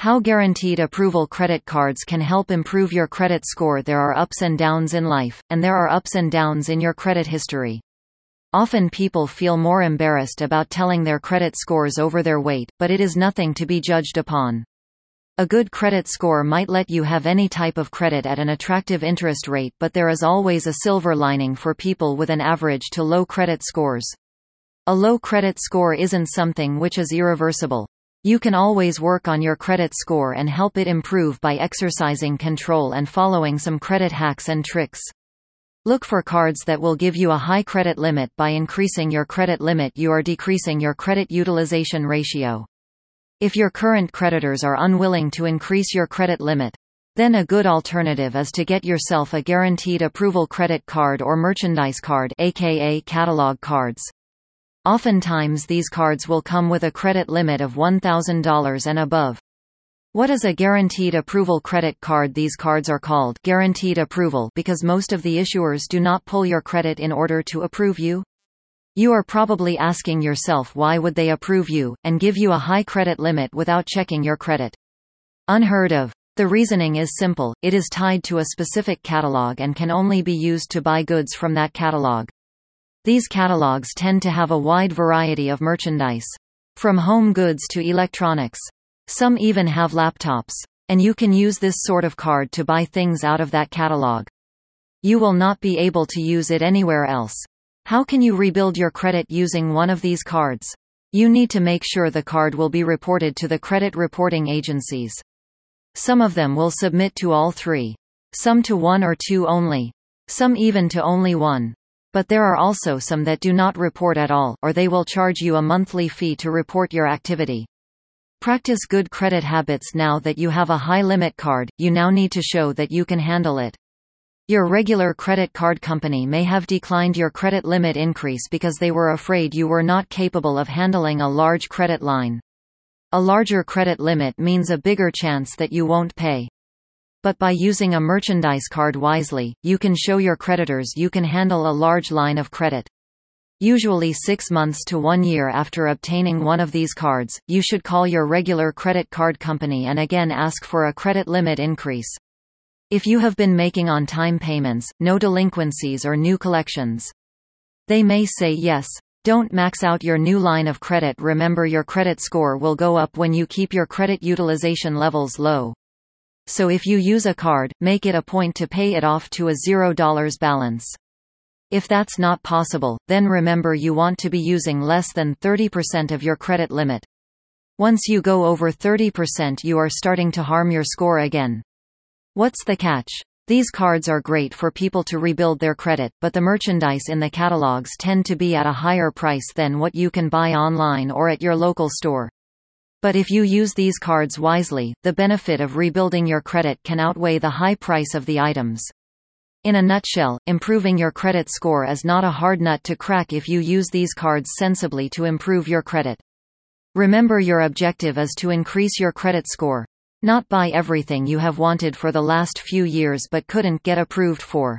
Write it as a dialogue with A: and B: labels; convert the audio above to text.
A: How guaranteed approval credit cards can help improve your credit score There are ups and downs in life, and there are ups and downs in your credit history. Often people feel more embarrassed about telling their credit scores over their weight, but it is nothing to be judged upon. A good credit score might let you have any type of credit at an attractive interest rate but there is always a silver lining for people with an average to low credit scores. A low credit score isn't something which is irreversible. You can always work on your credit score and help it improve by exercising control and following some credit hacks and tricks. Look for cards that will give you a high credit limit by increasing your credit limit you are decreasing your credit utilization ratio. If your current creditors are unwilling to increase your credit limit, then a good alternative is to get yourself a guaranteed approval credit card or merchandise card aka catalog cards. Oftentimes these cards will come with a credit limit of $1,000 and above. What is a guaranteed approval credit card These cards are called guaranteed approval because most of the issuers do not pull your credit in order to approve you. You are probably asking yourself why would they approve you, and give you a high credit limit without checking your credit. Unheard of. The reasoning is simple, it is tied to a specific catalog and can only be used to buy goods from that catalog. These catalogs tend to have a wide variety of merchandise. From home goods to electronics. Some even have laptops. And you can use this sort of card to buy things out of that catalog. You will not be able to use it anywhere else. How can you rebuild your credit using one of these cards? You need to make sure the card will be reported to the credit reporting agencies. Some of them will submit to all three. Some to one or two only. Some even to only one. But there are also some that do not report at all, or they will charge you a monthly fee to report your activity. Practice good credit habits now that you have a high limit card, you now need to show that you can handle it. Your regular credit card company may have declined your credit limit increase because they were afraid you were not capable of handling a large credit line. A larger credit limit means a bigger chance that you won't pay. But by using a merchandise card wisely, you can show your creditors you can handle a large line of credit. Usually six months to one year after obtaining one of these cards, you should call your regular credit card company and again ask for a credit limit increase. If you have been making on-time payments, no delinquencies or new collections. They may say yes. Don't max out your new line of credit Remember your credit score will go up when you keep your credit utilization levels low. So if you use a card, make it a point to pay it off to a $0 balance. If that's not possible, then remember you want to be using less than 30% of your credit limit. Once you go over 30% you are starting to harm your score again. What's the catch? These cards are great for people to rebuild their credit, but the merchandise in the catalogs tend to be at a higher price than what you can buy online or at your local store. But if you use these cards wisely, the benefit of rebuilding your credit can outweigh the high price of the items. In a nutshell, improving your credit score is not a hard nut to crack if you use these cards sensibly to improve your credit. Remember your objective is to increase your credit score. Not buy everything you have wanted for the last few years but couldn't get approved for.